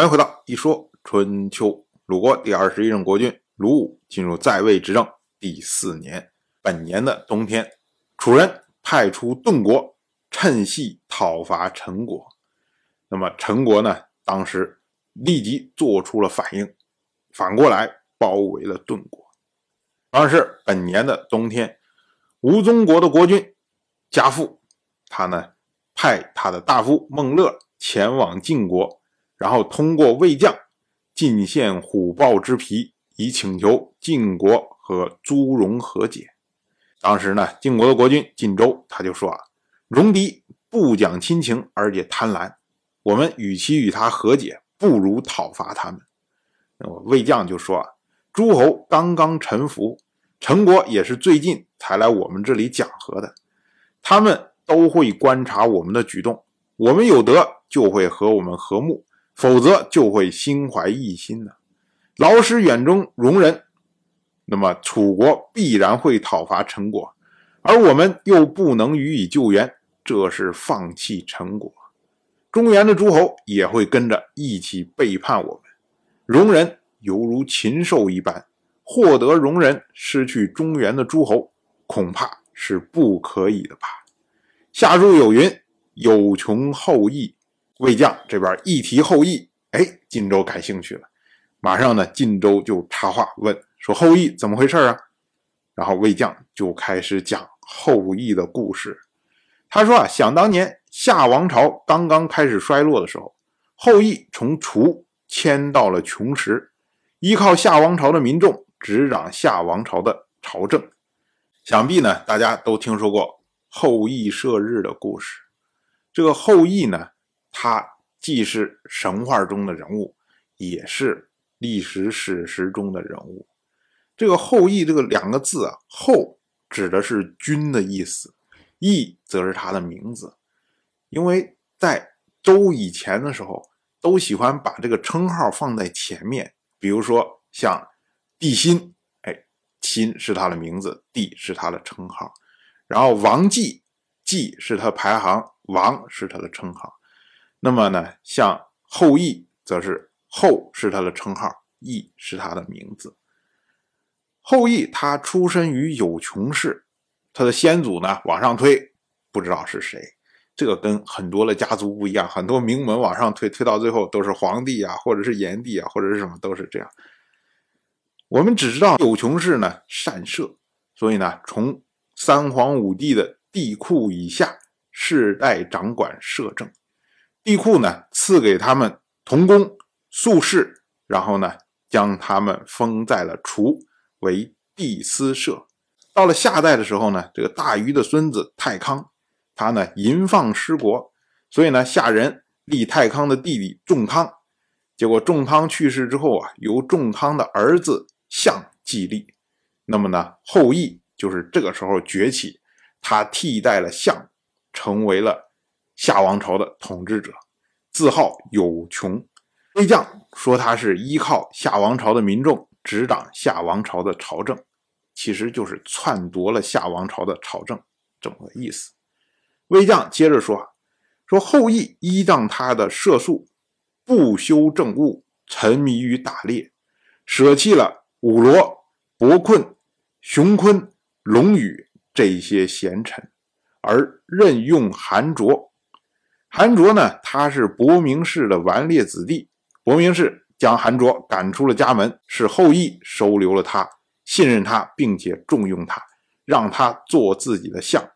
欢迎回到一说春秋。鲁国第二十一任国君鲁武进入在位执政第四年，本年的冬天，楚人派出盾国，趁隙讨伐陈国。那么陈国呢，当时立即做出了反应，反过来包围了盾国。而是本年的冬天，吴宗国的国君家父，他呢派他的大夫孟乐前往晋国。然后通过魏将进献虎豹之皮，以请求晋国和朱荣和解。当时呢，晋国的国君晋州他就说啊：“戎狄不讲亲情，而且贪婪，我们与其与他和解，不如讨伐他们。”魏将就说啊：“诸侯刚刚臣服，陈国也是最近才来我们这里讲和的，他们都会观察我们的举动，我们有德就会和我们和睦。”否则就会心怀异心的，劳师远征戎人，那么楚国必然会讨伐陈国，而我们又不能予以救援，这是放弃陈国。中原的诸侯也会跟着一起背叛我们。戎人犹如禽兽一般，获得戎人，失去中原的诸侯，恐怕是不可以的吧？下注有云：“有穷后裔。”魏将这边一提后羿，哎，晋州感兴趣了，马上呢，晋州就插话问说：“后羿怎么回事啊？”然后魏将就开始讲后羿的故事。他说啊，想当年夏王朝刚刚开始衰落的时候，后羿从楚迁到了穷时，依靠夏王朝的民众执掌夏王朝的朝政。想必呢，大家都听说过后羿射日的故事。这个后羿呢？他既是神话中的人物，也是历史史实中的人物。这个后羿这个两个字啊，后指的是君的意思，羿则是他的名字。因为在周以前的时候，都喜欢把这个称号放在前面，比如说像帝辛，哎，辛是他的名字，帝是他的称号。然后王季，季是他排行，王是他的称号。那么呢，像后羿，则是后是他的称号，羿是他的名字。后羿他出身于有穷氏，他的先祖呢往上推，不知道是谁。这个跟很多的家族不一样，很多名门往上推，推到最后都是皇帝啊，或者是炎帝啊，或者是什么，都是这样。我们只知道有穷氏呢善射，所以呢，从三皇五帝的帝库以下，世代掌管摄政。帝喾呢赐给他们同工宿士，然后呢将他们封在了楚为帝司社。到了夏代的时候呢，这个大禹的孙子太康，他呢淫放失国，所以呢夏人立太康的弟弟仲康。结果仲康去世之后啊，由仲康的儿子相继立。那么呢后羿就是这个时候崛起，他替代了相，成为了。夏王朝的统治者，自号有穷。魏将说他是依靠夏王朝的民众执掌夏王朝的朝政，其实就是篡夺了夏王朝的朝政，这么个意思。魏将接着说：“说后羿依仗他的射术，不修政务，沉迷于打猎，舍弃了武罗、伯困、熊坤、龙宇这些贤臣，而任用韩卓。”韩卓呢，他是伯明氏的顽劣子弟。伯明氏将韩卓赶出了家门，是后羿收留了他，信任他，并且重用他，让他做自己的相。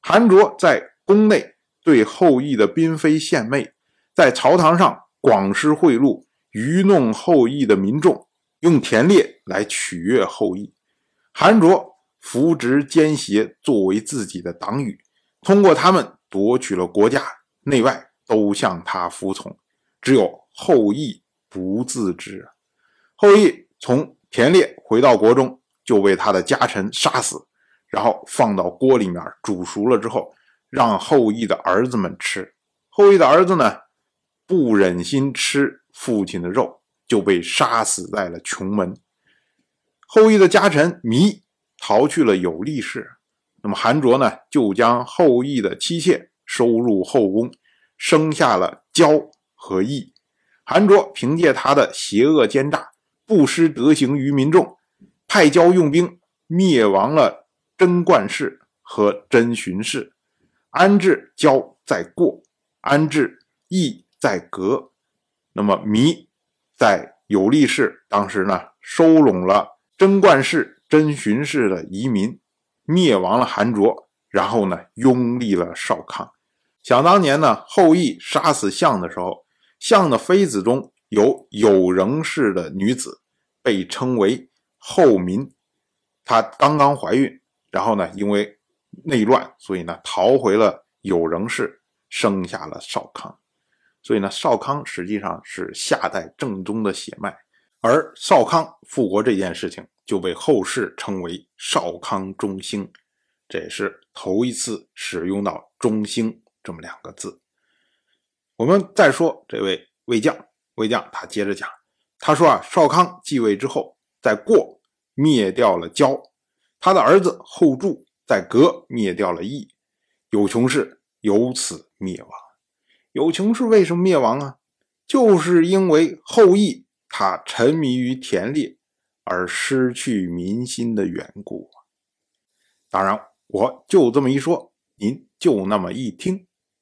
韩卓在宫内对后羿的嫔妃献媚，在朝堂上广施贿赂，愚弄后羿的民众，用田猎来取悦后羿。韩卓扶植奸邪作为自己的党羽，通过他们夺取了国家。内外都向他服从，只有后羿不自知。后羿从田猎回到国中，就被他的家臣杀死，然后放到锅里面煮熟了之后，让后羿的儿子们吃。后羿的儿子呢，不忍心吃父亲的肉，就被杀死在了穷门。后羿的家臣糜逃去了有力氏，那么韩卓呢，就将后羿的妻妾。收入后宫，生下了焦和义。韩卓凭借他的邪恶奸诈，不失德行于民众，派交用兵灭亡了贞观氏和真荀氏，安置交在过，安置义在革。那么弥在有利氏当时呢，收拢了贞观氏、真荀氏的遗民，灭亡了韩卓，然后呢，拥立了少康。想当年呢，后羿杀死象的时候。象的妃子中有有仍氏的女子，被称为后民。她刚刚怀孕，然后呢，因为内乱，所以呢，逃回了有仍氏，生下了少康。所以呢，少康实际上是夏代正宗的血脉。而少康复国这件事情，就被后世称为少康中兴，这也是头一次使用到“中兴”这么两个字。我们再说这位魏将，魏将他接着讲，他说啊，少康继位之后，在过灭掉了交，他的儿子后柱在革灭掉了义，有穷氏由此灭亡。有穷氏为什么灭亡啊？就是因为后羿他沉迷于田猎而失去民心的缘故啊。当然，我就这么一说，您就那么一听，